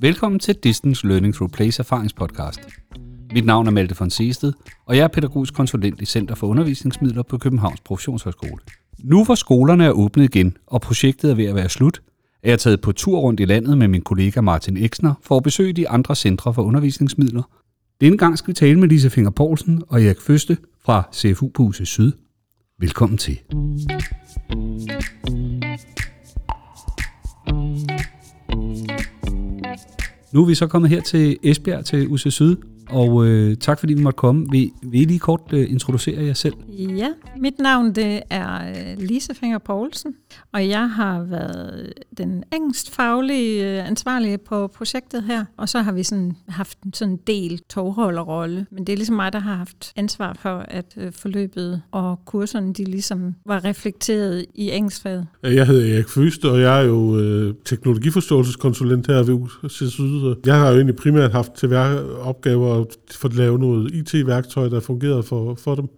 Velkommen til Distance Learning Through Place erfaringspodcast. Mit navn er Malte von Seested, og jeg er pædagogisk konsulent i Center for Undervisningsmidler på Københavns Professionshøjskole. Nu hvor skolerne er åbnet igen, og projektet er ved at være slut, er jeg taget på tur rundt i landet med min kollega Martin Eksner for at besøge de andre centre for undervisningsmidler. Denne gang skal vi tale med Lise Finger Poulsen og Erik Føste fra CFU på Huset Syd. Velkommen til. Nu er vi så kommet her til Esbjerg til UC Syd, og øh, tak fordi vi måtte komme. Vil, vil I lige kort øh, introducere jer selv? Ja, mit navn det er øh, Lise Finger Poulsen, og jeg har været den engelskfaglige øh, ansvarlige på projektet her, og så har vi sådan haft sådan en del togholderrolle, men det er ligesom mig, der har haft ansvar for, at øh, forløbet og kurserne, de ligesom var reflekteret i engelskfaget. Jeg hedder Erik Føst, og jeg er jo øh, teknologiforståelseskonsulent her ved UC Jeg har jo egentlig primært haft til opgaver at få lavet noget IT-værktøj, der fungerede for, for dem.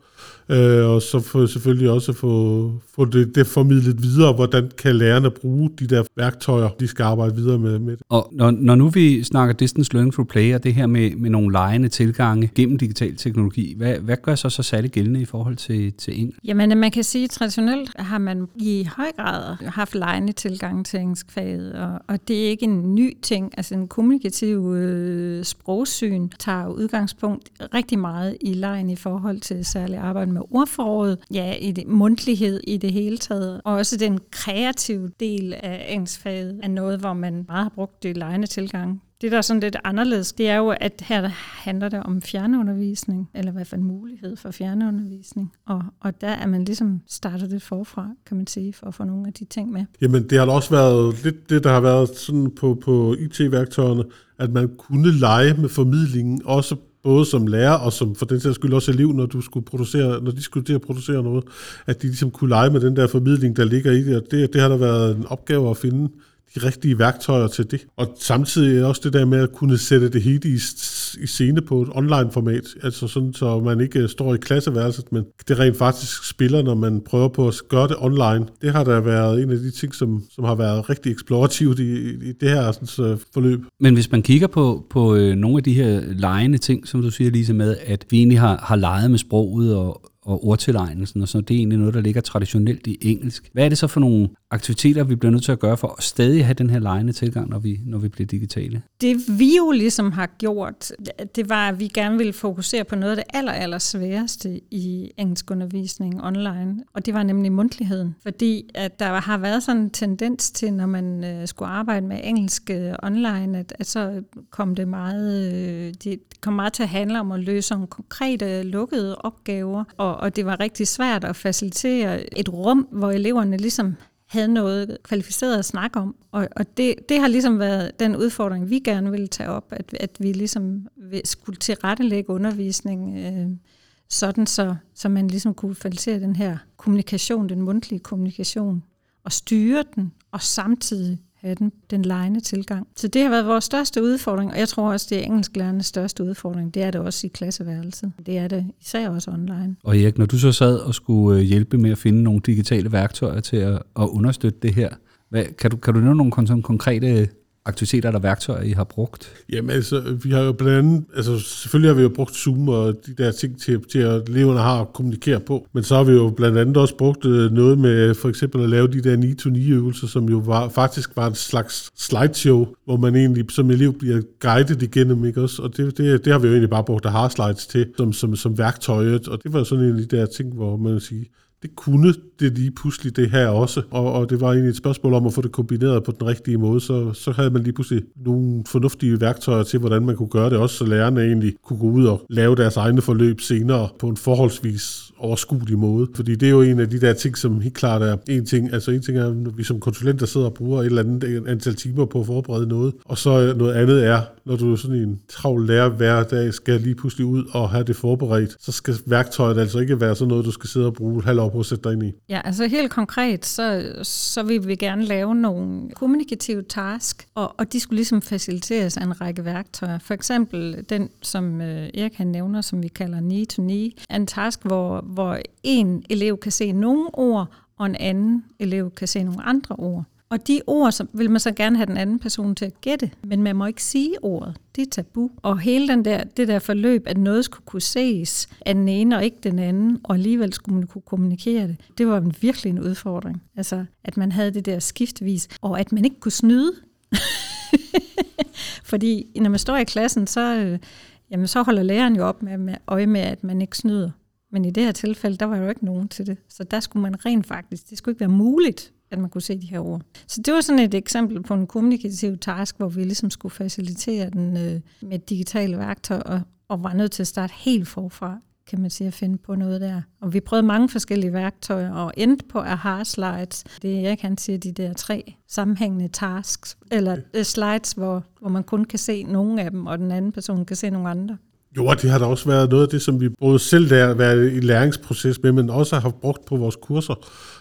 Øh, og så for, selvfølgelig også få, få det, det formidlet videre, hvordan kan lærerne bruge de der værktøjer, de skal arbejde videre med. med det. Og når, når nu vi snakker distance learning through play, og det her med, med nogle lejende tilgange gennem digital teknologi, hvad, hvad gør så så særligt gældende i forhold til, til engelsk? Jamen, man kan sige, at traditionelt har man i høj grad haft lejende tilgang til engelskfaget, og, og det er ikke en ny ting. Altså en kommunikativ øh, sprogsyn tager udgangspunkt rigtig meget i lejen i forhold til særligt arbejde med ordforråd, ja, i det, mundtlighed i det hele taget, og også den kreative del af engelskfaget er noget, hvor man meget har brugt det lejende tilgang. Det, der er sådan lidt anderledes, det er jo, at her handler det om fjernundervisning, eller i hvert fald mulighed for fjernundervisning. Og, og der er man ligesom startet det forfra, kan man sige, for at få nogle af de ting med. Jamen, det har også været lidt det, der har været sådan på, på IT-værktøjerne, at man kunne lege med formidlingen, også både som lærer og som for den sags skyld også elev, når, du skulle producere, når de skulle til at producere noget, at de ligesom kunne lege med den der formidling, der ligger i det, og det, det har der været en opgave at finde de rigtige værktøjer til det. Og samtidig også det der med at kunne sætte det hele i, i scene på et online-format, altså sådan, så man ikke øh, står i klasseværelset, men det rent faktisk spiller, når man prøver på at gøre det online. Det har der været en af de ting, som, som har været rigtig eksplorativt i, i det her sådan, så forløb. Men hvis man kigger på, på øh, nogle af de her lejende ting, som du siger, Lise, med, at vi egentlig har, har leget med sproget og, og ordtilegnelsen, og så det er egentlig noget, der ligger traditionelt i engelsk. Hvad er det så for nogle aktiviteter, vi bliver nødt til at gøre for at stadig have den her lejende tilgang, når vi, når vi bliver digitale? Det vi jo ligesom har gjort, det var, at vi gerne ville fokusere på noget af det aller, aller sværeste i engelskundervisning online, og det var nemlig mundtligheden. Fordi at der har været sådan en tendens til, når man øh, skulle arbejde med engelsk øh, online, at, at så kom det meget, øh, det kom meget til at handle om at løse nogle konkrete lukkede opgaver, og, og det var rigtig svært at facilitere et rum, hvor eleverne ligesom havde noget kvalificeret at snakke om. Og, og det, det har ligesom været den udfordring, vi gerne ville tage op, at, at vi ligesom skulle tilrettelægge undervisning øh, sådan, så, så man ligesom kunne facilitere den her kommunikation, den mundtlige kommunikation, og styre den, og samtidig have den, den lejende tilgang. Så det har været vores største udfordring, og jeg tror også, det er engelsklærernes største udfordring. Det er det også i klasseværelset. Det er det især også online. Og Erik, når du så sad og skulle øh, hjælpe med at finde nogle digitale værktøjer til at, at understøtte det her, hvad, kan, du, kan du nævne nogle konkrete aktiviteter eller værktøjer, I har brugt? Jamen altså, vi har jo blandt andet, altså selvfølgelig har vi jo brugt Zoom og de der ting til, til at eleverne har at kommunikere på, men så har vi jo blandt andet også brugt øh, noget med for eksempel at lave de der 9-to-9 øvelser, som jo var, faktisk var en slags slideshow, hvor man egentlig som elev bliver guidet igennem, ikke også? Og det, det, det har vi jo egentlig bare brugt der har slides til som, som, som værktøjet, og det var sådan en af de der ting, hvor man sige, det kunne det lige pludselig det her også, og, og det var egentlig et spørgsmål om at få det kombineret på den rigtige måde, så, så havde man lige pludselig nogle fornuftige værktøjer til, hvordan man kunne gøre det også, så lærerne egentlig kunne gå ud og lave deres egne forløb senere på en forholdsvis overskuelig måde. Fordi det er jo en af de der ting, som helt klart er en ting. Altså en ting er, at vi som konsulenter sidder og bruger et eller andet antal timer på at forberede noget. Og så noget andet er, når du er sådan en travl lærer hver dag, skal lige pludselig ud og have det forberedt, så skal værktøjet altså ikke være sådan noget, du skal sidde og bruge halv halvt på at sætte dig ind i. Ja, altså helt konkret, så, så vil vi gerne lave nogle kommunikative task, og, og de skulle ligesom faciliteres af en række værktøjer. For eksempel den, som øh, Erik han nævner, som vi kalder knee to knee, er en task, hvor, hvor en elev kan se nogle ord, og en anden elev kan se nogle andre ord. Og de ord, så vil man så gerne have den anden person til at gætte, men man må ikke sige ordet. Det er tabu. Og hele den der, det der forløb, at noget skulle kunne ses af den ene og ikke den anden, og alligevel skulle man kunne kommunikere det, det var en virkelig en udfordring. Altså, at man havde det der skiftvis, og at man ikke kunne snyde. Fordi når man står i klassen, så, øh, jamen, så holder læreren jo op med, med øje med, at man ikke snyder. Men i det her tilfælde, der var jo ikke nogen til det. Så der skulle man rent faktisk, det skulle ikke være muligt, at man kunne se de her ord. Så det var sådan et eksempel på en kommunikativ task, hvor vi ligesom skulle facilitere den øh, med digitale værktøjer, og, og var nødt til at starte helt forfra kan man sige, at finde på noget der. Og vi prøvede mange forskellige værktøjer, og endte på aha slides. Det jeg kan sige, de der tre sammenhængende tasks, eller uh, slides, hvor, hvor man kun kan se nogle af dem, og den anden person kan se nogle andre. Jo, og det har da også været noget af det, som vi både selv der været i læringsproces med, men også har brugt på vores kurser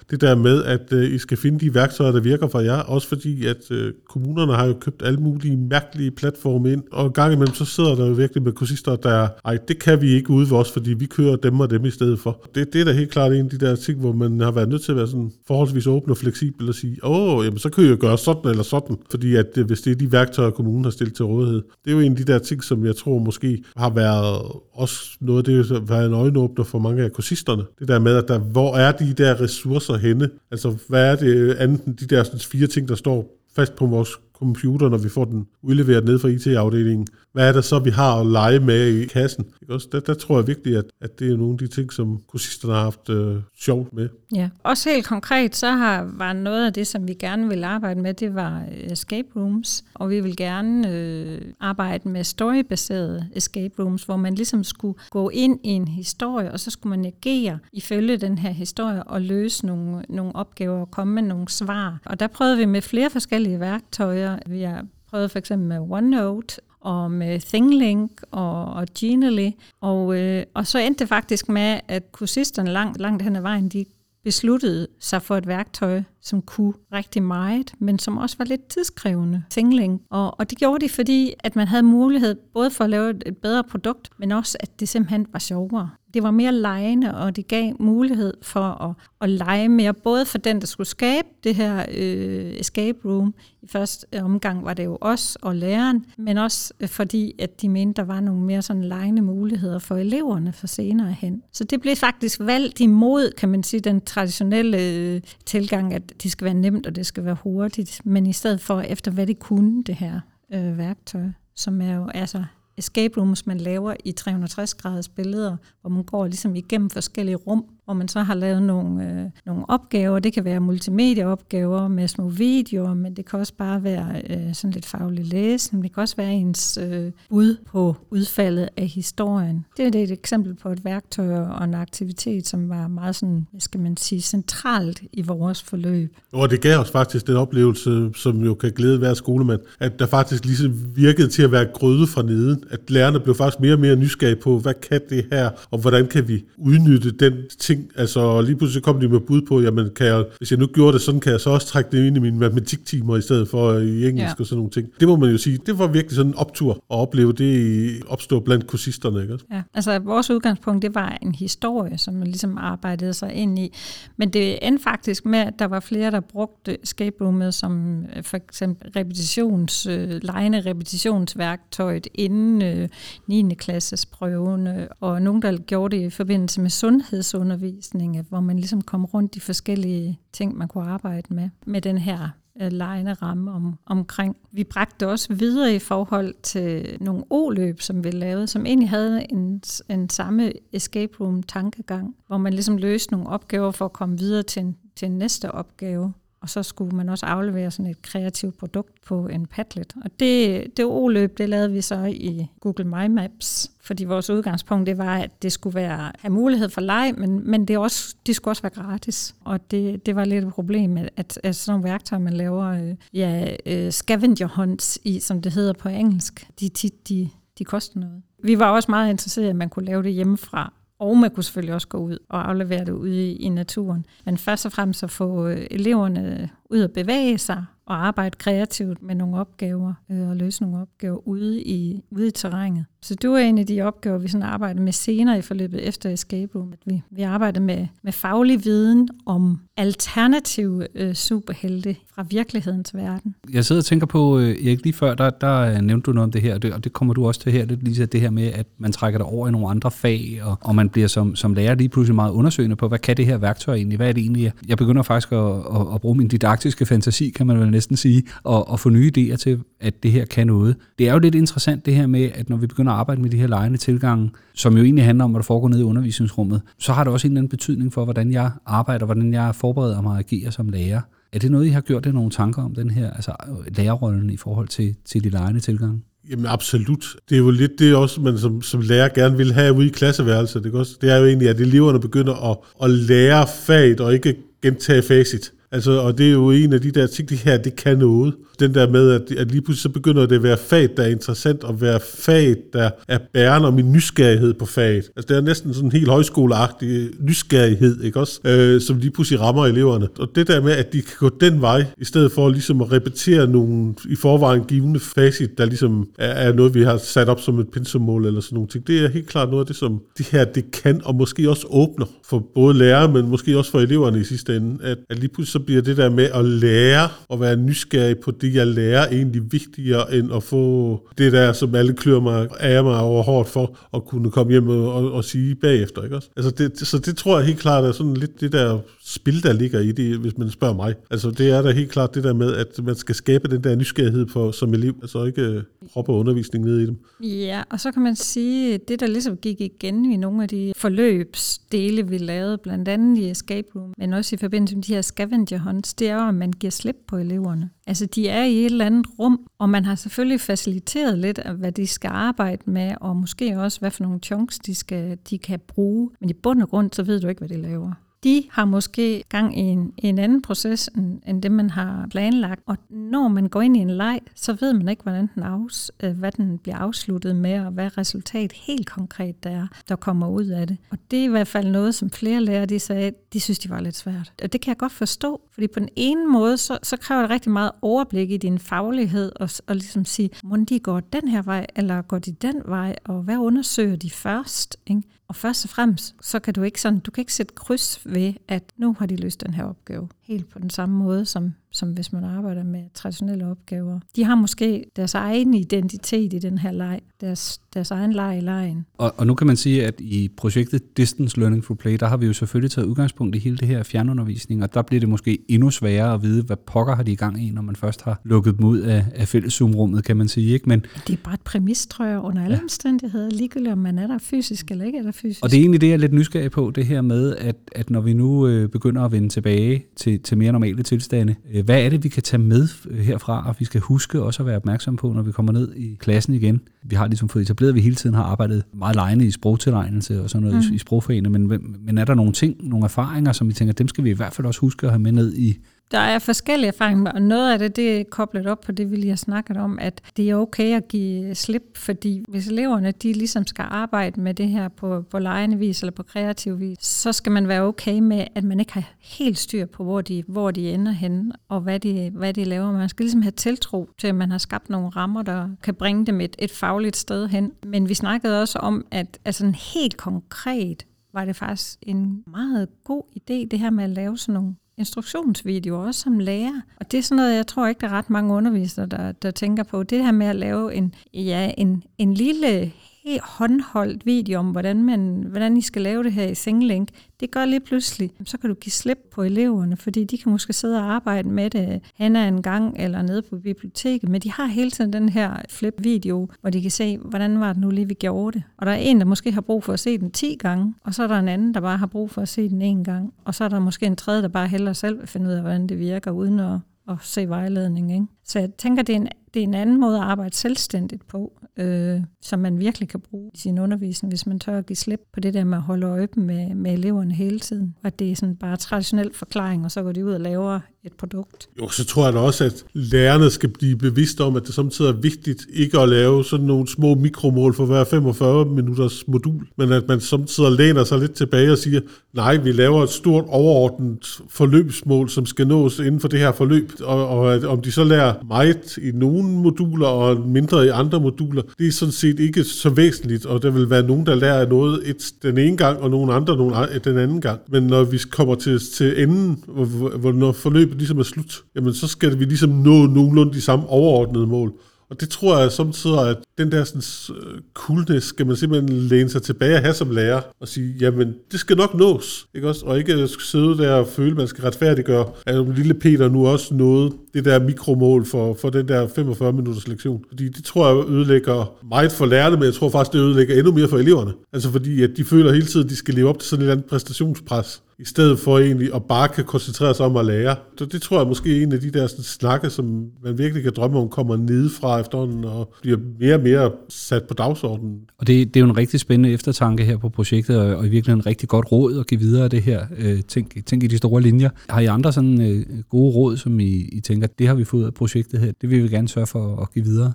det der med, at øh, I skal finde de værktøjer, der virker for jer, også fordi, at øh, kommunerne har jo købt alle mulige mærkelige platforme ind, og gang imellem, så sidder der jo virkelig med kursister, der ej, det kan vi ikke ude ved os, fordi vi kører dem og dem i stedet for. Det, det er da helt klart en af de der ting, hvor man har været nødt til at være sådan forholdsvis åben og fleksibel og sige, åh, jamen så kan I jo gøre sådan eller sådan, fordi at øh, hvis det er de værktøjer, kommunen har stillet til rådighed. Det er jo en af de der ting, som jeg tror måske har været også noget af det, der har været en øjenåbner for mange af kursisterne. Det der med, at der, hvor er de der ressourcer henne? Altså, hvad er det andet end de der sådan, fire ting, der står fast på vores computer, når vi får den udleveret ned fra IT-afdelingen. Hvad er det så, vi har at lege med i kassen? Også? Der, der tror jeg virkelig, at, at det er nogle af de ting, som kursisterne har haft øh, sjovt med. Ja, også helt konkret, så har, var noget af det, som vi gerne ville arbejde med, det var øh, escape rooms, og vi vil gerne øh, arbejde med storybaserede escape rooms, hvor man ligesom skulle gå ind i en historie, og så skulle man agere ifølge den her historie og løse nogle, nogle opgaver og komme med nogle svar. Og der prøvede vi med flere forskellige værktøjer. Vi har prøvet for eksempel med OneNote, og med ThingLink og, og Genially. Og, øh, og så endte det faktisk med, at kursisterne langt, langt hen ad vejen, de besluttede sig for et værktøj, som kunne rigtig meget, men som også var lidt tidskrævende, ThingLink. Og, og det gjorde de, fordi at man havde mulighed både for at lave et, et bedre produkt, men også at det simpelthen var sjovere det var mere lejende, og det gav mulighed for at, at lege mere, både for den, der skulle skabe det her øh, escape room. I første omgang var det jo os og læreren, men også øh, fordi, at de mente, der var nogle mere sådan lejende muligheder for eleverne for senere hen. Så det blev faktisk valgt imod, kan man sige, den traditionelle øh, tilgang, at det skal være nemt, og det skal være hurtigt, men i stedet for efter, hvad det kunne, det her øh, værktøj, som er jo altså escape rooms, man laver i 360 graders billeder, hvor man går ligesom igennem forskellige rum, hvor man så har lavet nogle, øh, nogle opgaver. Det kan være multimedieopgaver med små videoer, men det kan også bare være øh, sådan lidt faglig læsning. Det kan også være ens øh, bud på udfaldet af historien. Det er et eksempel på et værktøj og en aktivitet, som var meget sådan, hvad skal man sige, centralt i vores forløb. Og det gav os faktisk den oplevelse, som jo kan glæde hver skolemand, at der faktisk ligesom virkede til at være grøde fra neden. At lærerne blev faktisk mere og mere nysgerrige på, hvad kan det her, og hvordan kan vi udnytte den ting, ting. Altså lige pludselig kom de med bud på, jamen kan jeg, hvis jeg nu gjorde det sådan, kan jeg så også trække det ind i mine matematiktimer i stedet for i engelsk ja. og sådan nogle ting. Det må man jo sige, det var virkelig sådan en optur at opleve det opstå blandt kursisterne. Ikke? Ja, altså vores udgangspunkt, det var en historie, som man ligesom arbejdede sig ind i. Men det endte faktisk med, at der var flere, der brugte escape roomet som øh, for eksempel repetitions, øh, lejende repetitionsværktøjet inden øh, 9. klasses prøvene, og nogen, der gjorde det i forbindelse med sundhedsundervisning undervisning, hvor man ligesom kom rundt de forskellige ting, man kunne arbejde med, med den her øh, lejende ramme om, omkring. Vi bragte også videre i forhold til nogle oløb, som vi lavede, som egentlig havde en, en samme escape room tankegang, hvor man ligesom løste nogle opgaver for at komme videre til en, til en næste opgave. Og så skulle man også aflevere sådan et kreativt produkt på en Padlet. Og det, det O-løb, det lavede vi så i Google My Maps, fordi vores udgangspunkt det var, at det skulle være, have mulighed for leg, men, men det, også, det skulle også være gratis. Og det, det var lidt et problem, at, at sådan nogle værktøjer, man laver øh, ja, øh, scavenger hunts i, som det hedder på engelsk, de tit de, de koster noget. Vi var også meget interesserede, at man kunne lave det hjemmefra, og man kunne selvfølgelig også gå ud og aflevere det ude i, i naturen. Men først og fremmest at få øh, eleverne ud at bevæge sig og arbejde kreativt med nogle opgaver øh, og løse nogle opgaver ude i, ude i terrænet. Så det var en af de opgaver, vi sådan arbejdede med senere i forløbet efter escape room. At vi, vi arbejdede med, med faglig viden om alternative øh, superhelte fra virkelighedens verden. Jeg sidder og tænker på, øh, Erik, lige før, der, der øh, nævnte du noget om det her, og det, og det kommer du også til her, det, lige det her med, at man trækker dig over i nogle andre fag, og, og man bliver som, som lærer lige pludselig meget undersøgende på, hvad kan det her værktøj egentlig, hvad er det egentlig? Jeg begynder faktisk at, at, at bruge min didaktiske fantasi, kan man vel næsten sige, og, og få nye idéer til, at det her kan noget. Det er jo lidt interessant det her med, at når vi begynder at arbejde med de her lejende tilgange, som jo egentlig handler om, hvad der foregår nede i undervisningsrummet, så har det også en eller anden betydning for, hvordan jeg arbejder, hvordan jeg forbereder mig og agerer som lærer. Er det noget, I har gjort det nogle tanker om, den her altså lærerrollen i forhold til, til de lejende tilgange? Jamen absolut. Det er jo lidt det også, man som, som lærer gerne vil have ude i klasseværelset. Det, også, det er jo egentlig, at eleverne begynder at, at lære faget og ikke gentage facit. Altså, og det er jo en af de der ting, det her, det kan noget. Den der med, at, at lige pludselig så begynder det at være fag, der er interessant, og være fag, der er bærende om min nysgerrighed på faget. Altså, det er næsten sådan en helt højskoleagtig nysgerrighed, ikke også? Øh, som lige pludselig rammer eleverne. Og det der med, at de kan gå den vej, i stedet for ligesom at repetere nogle i forvejen givende facit, der ligesom er, er noget, vi har sat op som et pensummål eller sådan nogle ting. Det er helt klart noget af det, som det her, det kan, og måske også åbner for både lærere, men måske også for eleverne i sidste ende, at, at lige pludselig så bliver det der med at lære og være nysgerrig på det, jeg lærer, egentlig vigtigere end at få det der, som alle klør mig, af mig over hårdt for, at kunne komme hjem og, og, og sige bagefter. Ikke også? Altså det, så det tror jeg helt klart er sådan lidt det der spil, der ligger i det, hvis man spørger mig. Altså det er da helt klart det der med, at man skal skabe den der nysgerrighed på, som elev, altså ikke øh, proppe undervisning ned i dem. Ja, og så kan man sige, det der ligesom gik igen i nogle af de forløbsdele, vi lavede, blandt andet i Escape Room, men også i forbindelse med de her scavenger hunts, det er jo, at man giver slip på eleverne. Altså de er i et eller andet rum, og man har selvfølgelig faciliteret lidt hvad de skal arbejde med, og måske også, hvad for nogle chunks de, skal, de kan bruge. Men i bund og grund, så ved du ikke, hvad de laver de har måske gang i en, en anden proces, end, end det, man har planlagt. Og når man går ind i en leg, så ved man ikke, hvordan den afs, øh, hvad den bliver afsluttet med, og hvad resultat helt konkret der er, der kommer ud af det. Og det er i hvert fald noget, som flere lærere de sagde, de synes, de var lidt svært. Og det kan jeg godt forstå, fordi på den ene måde, så, så kræver det rigtig meget overblik i din faglighed, og, og ligesom sige, må de går den her vej, eller går de den vej, og hvad undersøger de først? Ikke? Og først og fremmest, så kan du ikke sådan, du kan ikke sætte kryds ved, at nu har de løst den her opgave. Helt på den samme måde, som som hvis man arbejder med traditionelle opgaver. De har måske deres egen identitet i den her leg, deres, deres egen leg i lejen. Og, og nu kan man sige, at i projektet Distance Learning for Play, der har vi jo selvfølgelig taget udgangspunkt i hele det her fjernundervisning, og der bliver det måske endnu sværere at vide, hvad pokker har de i gang i, når man først har lukket dem ud af, af fælles Zoom-rummet, kan man sige. Ikke? Men, det er bare et præmis, tror jeg, under alle ja. omstændigheder, ligegyldigt om man er der fysisk eller ikke er der fysisk. Og det er egentlig det, jeg er lidt nysgerrig på, det her med, at, at når vi nu øh, begynder at vende tilbage til, til mere normale tilstande, øh, hvad er det, vi kan tage med herfra, og vi skal huske også at være opmærksom på, når vi kommer ned i klassen igen. Vi har ligesom fået etableret, at vi hele tiden har arbejdet meget lejende i sprogtilegnelse og sådan noget mm. i sprogforeningen, men, men er der nogle ting, nogle erfaringer, som vi tænker, dem skal vi i hvert fald også huske at have med ned i der er forskellige erfaringer, og noget af det, det er koblet op på det, vi lige har snakket om, at det er okay at give slip, fordi hvis eleverne de ligesom skal arbejde med det her på, på lejende vis eller på kreativ vis, så skal man være okay med, at man ikke har helt styr på, hvor de, hvor de ender hen, og hvad de, hvad de laver. Man skal ligesom have tiltro til, at man har skabt nogle rammer, der kan bringe dem et, et fagligt sted hen. Men vi snakkede også om, at altså en helt konkret var det faktisk en meget god idé, det her med at lave sådan nogle instruktionsvideo også som lærer. Og det er sådan noget, jeg tror ikke, der er ret mange undervisere, der, der tænker på. Det her med at lave en, ja, en, en lille helt håndholdt video om, hvordan, man, hvordan I skal lave det her i SingLink, det gør lige pludselig, så kan du give slip på eleverne, fordi de kan måske sidde og arbejde med det hen en gang eller nede på biblioteket, men de har hele tiden den her flip-video, hvor de kan se, hvordan var det nu lige, vi gjorde det. Og der er en, der måske har brug for at se den 10 gange, og så er der en anden, der bare har brug for at se den en gang, og så er der måske en tredje, der bare hellere selv vil finde ud af, hvordan det virker, uden at, at se vejledning. Ikke? Så jeg tænker, det er, en, det er en anden måde at arbejde selvstændigt på, øh, som man virkelig kan bruge i sin undervisning, hvis man tør at give slip på det der med at holde øje med, med eleverne hele tiden. Og det er sådan bare traditionel forklaring, og så går de ud og laver et produkt. Jo, så tror jeg da også, at lærerne skal blive bevidste om, at det samtidig er vigtigt ikke at lave sådan nogle små mikromål for hver 45 minutters modul, men at man samtidig læner sig lidt tilbage og siger, nej, vi laver et stort overordnet forløbsmål, som skal nås inden for det her forløb, og, og at om de så lærer meget i nogle moduler og mindre i andre moduler, det er sådan set ikke så væsentligt, og der vil være nogen, der lærer noget et, den ene gang, og nogen andre nogen, den anden gang. Men når vi kommer til, til enden, hvor, hvor når forløbet ligesom er slut, jamen så skal vi ligesom nå nogenlunde de samme overordnede mål. Og det tror jeg samtidig, at den der sådan, øh, coolness skal man simpelthen læne sig tilbage og have som lærer, og sige, jamen, det skal nok nås, ikke også? Og ikke sidde der og føle, at man skal retfærdiggøre, at lille Peter nu også nåede det der mikromål for, for den der 45 minutters lektion. Fordi det tror jeg ødelægger meget for lærerne, men jeg tror faktisk, det ødelægger endnu mere for eleverne. Altså fordi, at de føler hele tiden, at de skal leve op til sådan et eller andet præstationspres i stedet for egentlig at bare kan koncentrere sig om at lære. Så det tror jeg måske er en af de der sådan, snakke, som man virkelig kan drømme om, kommer nedefra efterhånden og bliver mere og mere sat på dagsordenen. Og det, det er jo en rigtig spændende eftertanke her på projektet, og, og i virkeligheden en rigtig godt råd at give videre af det her. Øh, tænk, tænk i de store linjer. Har I andre sådan øh, gode råd, som I, I tænker, det har vi fået af projektet her, det vil vi gerne sørge for at give videre?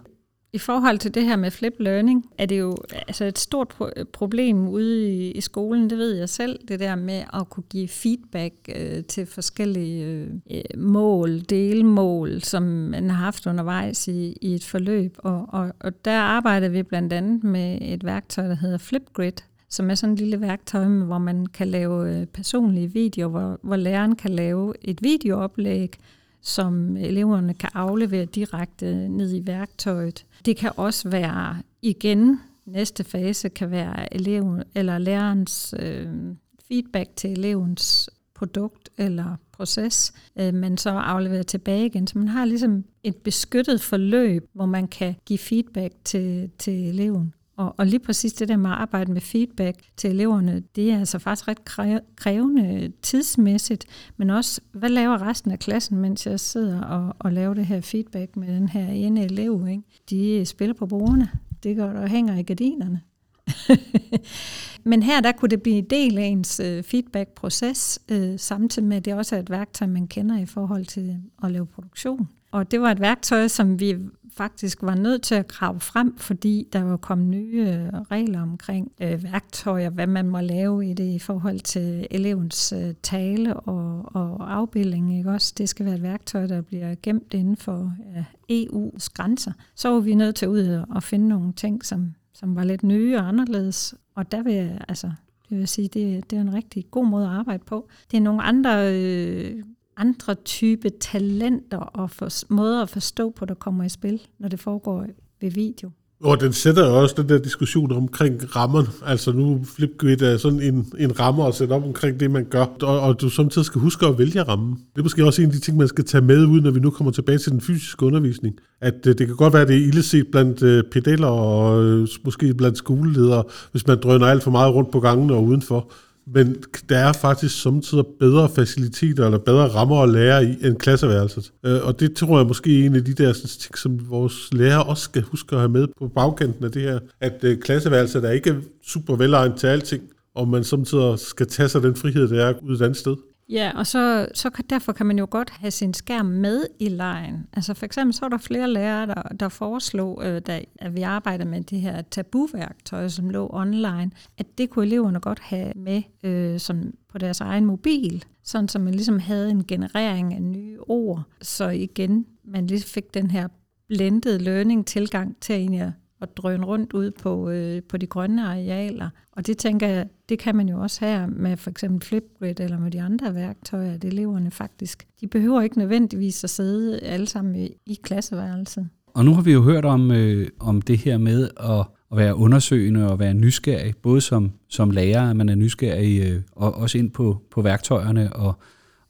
I forhold til det her med flip learning, er det jo altså et stort pro- problem ude i, i skolen, det ved jeg selv, det der med at kunne give feedback øh, til forskellige øh, øh, mål, delmål, som man har haft undervejs i, i et forløb. Og, og, og der arbejder vi blandt andet med et værktøj, der hedder Flipgrid, som er sådan et lille værktøj, hvor man kan lave øh, personlige videoer, hvor, hvor læreren kan lave et videooplæg, som eleverne kan aflevere direkte ned i værktøjet. Det kan også være igen næste fase kan være eleven eller lærerens øh, feedback til elevens produkt eller proces, øh, man så afleverer tilbage igen. Så man har ligesom et beskyttet forløb, hvor man kan give feedback til, til eleven. Og, og lige præcis det der med at arbejde med feedback til eleverne, det er altså faktisk ret krævende tidsmæssigt, men også, hvad laver resten af klassen, mens jeg sidder og, og laver det her feedback med den her ene elev? Ikke? De spiller på bordene, det går der hænger i gardinerne. Men her der kunne det blive en del af ens øh, feedback-proces, øh, samtidig med at det også er et værktøj, man kender i forhold til at lave produktion. Og det var et værktøj, som vi faktisk var nødt til at grave frem, fordi der var kommet nye øh, regler omkring øh, værktøjer, hvad man må lave i det i forhold til elevens øh, tale og, og afbildning. Ikke? Også det skal være et værktøj, der bliver gemt inden for øh, EU's grænser. Så var vi nødt til ud og finde nogle ting, som, som var lidt nye og anderledes. Og der vil jeg, altså, det vil sige, det, det er en rigtig god måde at arbejde på. Det er nogle andre øh, andre type talenter og for, måder at forstå på, der kommer i spil, når det foregår ved video. Og den sætter jo også den der diskussion omkring rammerne. Altså nu Flipgrid er sådan en, en ramme at sætte op omkring det, man gør. Og, og du samtidig skal huske at vælge rammen. Det er måske også en af de ting, man skal tage med ud, når vi nu kommer tilbage til den fysiske undervisning. At øh, det kan godt være, at det er illeset blandt øh, pedaler og øh, måske blandt skoleledere, hvis man drøner alt for meget rundt på gangen og udenfor. Men der er faktisk samtidig bedre faciliteter eller bedre rammer at lære i end klasseværelset. Øh, og det tror jeg måske er en af de der ting, som vores lærer også skal huske at have med på bagkanten af det her. At øh, klasseværelset er ikke super velegnet til alting, og man samtidig skal tage sig den frihed, der er ud et andet sted. Ja, og så, så kan, derfor kan man jo godt have sin skærm med i lejen. Altså for eksempel så er der flere lærere, der, der foreslog, øh, da, at vi arbejdede med det her tabuværktøj, som lå online, at det kunne eleverne godt have med øh, som på deres egen mobil, sådan som man ligesom havde en generering af nye ord. Så igen, man lige fik den her blended learning tilgang til egentlig at at drøne rundt ud på, øh, på de grønne arealer. Og det tænker jeg, det kan man jo også her med for eksempel Flipgrid eller med de andre værktøjer, at eleverne faktisk, de behøver ikke nødvendigvis at sidde alle sammen i, i klasseværelset. Og nu har vi jo hørt om, øh, om det her med at, at være undersøgende og være nysgerrig, både som, som lærer, at man er nysgerrig, øh, og også ind på, på værktøjerne, og,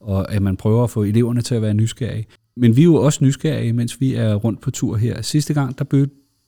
og at man prøver at få eleverne til at være nysgerrige. Men vi er jo også nysgerrige, mens vi er rundt på tur her. Sidste gang, der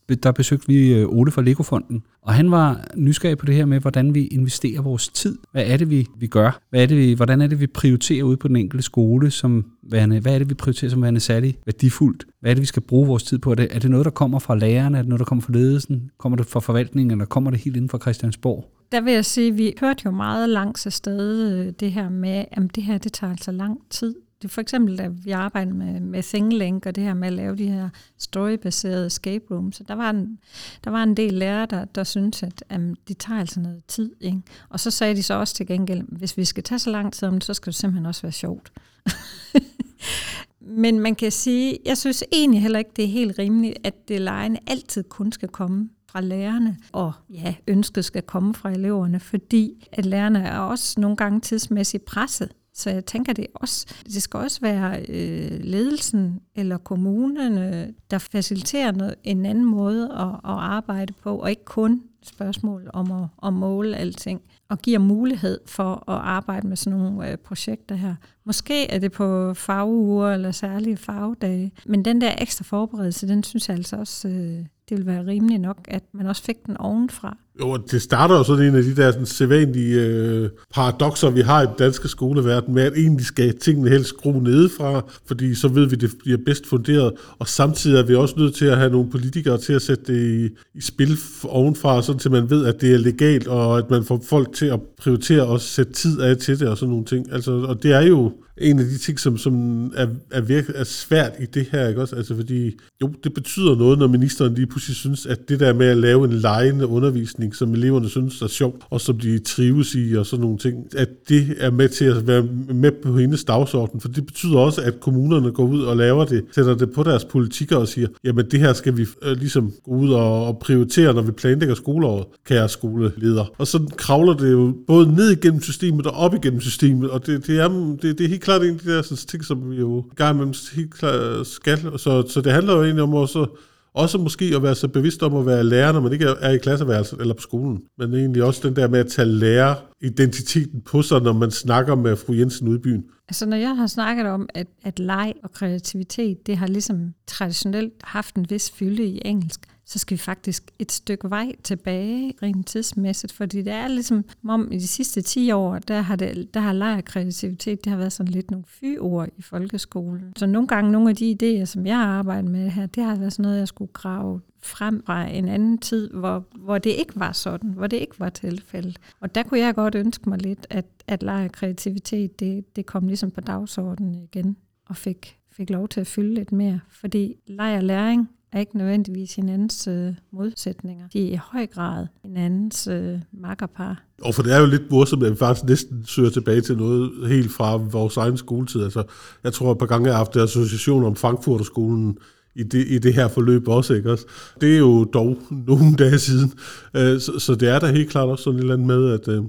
der besøgte vi øh, Ole fra Legofonden, og han var nysgerrig på det her med, hvordan vi investerer vores tid. Hvad er det, vi, vi gør? Hvad er det, vi, hvordan er det, vi prioriterer ude på den enkelte skole? Som værende, hvad er det, vi prioriterer som værende særlig værdifuldt? Hvad er det, vi skal bruge vores tid på? Er det, er det noget, der kommer fra lærerne? Er det noget, der kommer fra ledelsen? Kommer det fra forvaltningen, eller kommer det helt inden for Christiansborg? Der vil jeg sige, at vi hørte jo meget langs afsted øh, det her med, at det her det tager altså lang tid det for eksempel, da vi arbejder med, med ThingLink og det her med at lave de her storybaserede escape rooms. Så der var en, der var en del lærere, der, der syntes, at jamen, det tager altså noget tid. Ikke? Og så sagde de så også til gengæld, hvis vi skal tage så lang tid om det, så skal det simpelthen også være sjovt. Men man kan sige, jeg synes egentlig heller ikke, det er helt rimeligt, at det lejende altid kun skal komme fra lærerne, og ja, ønsket skal komme fra eleverne, fordi at lærerne er også nogle gange tidsmæssigt presset. Så jeg tænker, det også, det skal også være øh, ledelsen eller kommunerne, der faciliterer noget, en anden måde at, at arbejde på, og ikke kun spørgsmål om at, at måle alting, og giver mulighed for at arbejde med sådan nogle øh, projekter her. Måske er det på faguger eller særlige fagdage, men den der ekstra forberedelse, den synes jeg altså også, øh, det vil være rimeligt nok, at man også fik den ovenfra. Jo, det starter jo sådan en af de der sådan, sædvanlige øh, paradoxer, vi har i den danske skoleverden, med at egentlig skal tingene helst skrue nedefra, fordi så ved vi, det bliver bedst funderet, og samtidig er vi også nødt til at have nogle politikere til at sætte det i, i spil ovenfra, sådan til man ved, at det er legalt, og at man får folk til at prioritere og sætte tid af til det og sådan nogle ting. Altså, og det er jo en af de ting, som, som er, er, virke, er svært i det her, ikke også? Altså fordi, jo, det betyder noget, når ministeren lige pludselig synes, at det der med at lave en lejende undervisning, som eleverne synes er sjovt, og som de trives i, og sådan nogle ting, at det er med til at være med på hendes dagsorden, for det betyder også, at kommunerne går ud og laver det, sætter det på deres politikker og siger, jamen det her skal vi øh, ligesom gå ud og, og prioritere, når vi planlægger skoleåret, kære skoleleder. Og så kravler det jo både ned igennem systemet og op igennem systemet, og det, det, er, det, det er helt klart en af de der sådan, ting, som vi jo gang imellem helt klart øh, skal. Så, så det handler jo egentlig om også, også måske at være så bevidst om at være lærer, når man ikke er i klasseværelset eller på skolen. Men egentlig også den der med at tage læreridentiteten på sig, når man snakker med fru Jensen ude i byen. Altså når jeg har snakket om, at, at leg og kreativitet, det har ligesom traditionelt haft en vis fylde i engelsk, så skal vi faktisk et stykke vej tilbage rent tidsmæssigt, fordi det er ligesom om i de sidste 10 år, der har, det, der har leg og kreativitet, det har været sådan lidt nogle fyord i folkeskolen. Så nogle gange, nogle af de idéer, som jeg har arbejdet med her, det har været sådan noget, jeg skulle grave frem fra en anden tid, hvor, hvor det ikke var sådan, hvor det ikke var tilfældet. Og der kunne jeg godt ønske mig lidt, at, at leg og kreativitet, det, det kom ligesom på dagsordenen igen, og fik, fik lov til at fylde lidt mere. Fordi leg og læring er ikke nødvendigvis hinandens øh, modsætninger. De er i høj grad hinandens øh, makkerpar. Og for det er jo lidt morsomt, at vi faktisk næsten søger tilbage til noget helt fra vores egen skoletid. Altså, jeg tror et par gange, jeg har haft association om Frankfurterskolen i det, i det her forløb også, ikke også? Det er jo dog nogle dage siden. Øh, så, så det er da helt klart også sådan et eller andet med at øh,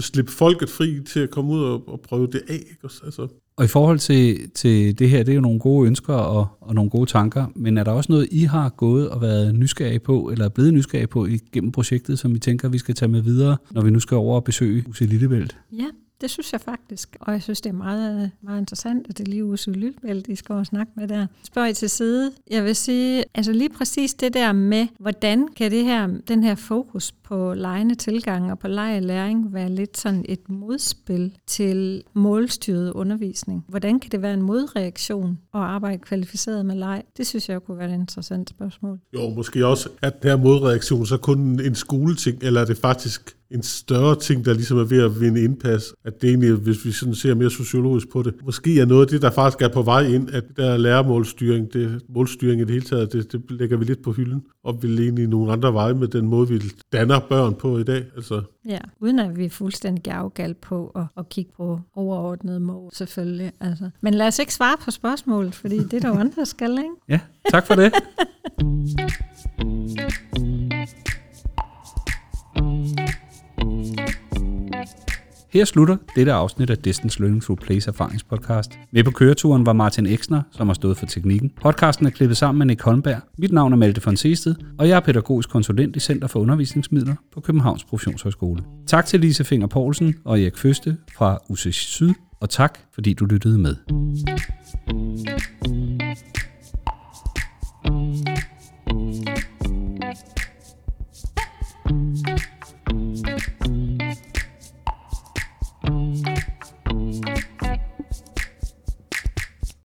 slippe folket fri til at komme ud og, og prøve det af, ikke også? Altså, og i forhold til, til det her, det er jo nogle gode ønsker og, og nogle gode tanker, men er der også noget, I har gået og været nysgerrige på, eller er blevet nysgerrige på igennem projektet, som I tænker, vi skal tage med videre, når vi nu skal over og besøge Use Lillebælt? Ja, det synes jeg faktisk, og jeg synes, det er meget, meget interessant, at det er lige Ursula Lillebælt, I skal snakke med der. Spørg I til side. Jeg vil sige, altså lige præcis det der med, hvordan kan det her, den her fokus på lejende tilgang og på leg læring være lidt sådan et modspil til målstyret undervisning? Hvordan kan det være en modreaktion at arbejde kvalificeret med leg? Det synes jeg kunne være et interessant spørgsmål. Jo, måske også, at den her modreaktion så kun en skoleting, eller er det faktisk en større ting, der ligesom er ved at vinde indpas, at det egentlig, hvis vi sådan ser mere sociologisk på det, måske er noget af det, der faktisk er på vej ind, at der læremålstyring, det, målstyring i det hele taget, det, det lægger vi lidt på hylden, og vil egentlig nogle andre veje med den måde, vi danner børn på i dag. Altså. Ja, uden at vi er fuldstændig afgal på at, at kigge på overordnede mål, selvfølgelig. Altså. Men lad os ikke svare på spørgsmålet, fordi det er der jo andre, der skal, ikke? Ja, tak for det. Her slutter dette afsnit af Distance Learning Through Place erfaringspodcast. Med på køreturen var Martin Eksner, som har stået for teknikken. Podcasten er klippet sammen med Nick Holmberg. Mit navn er Malte von Seested, og jeg er pædagogisk konsulent i Center for Undervisningsmidler på Københavns Professionshøjskole. Tak til Lise Finger Poulsen og Erik Føste fra UC Syd, og tak fordi du lyttede med.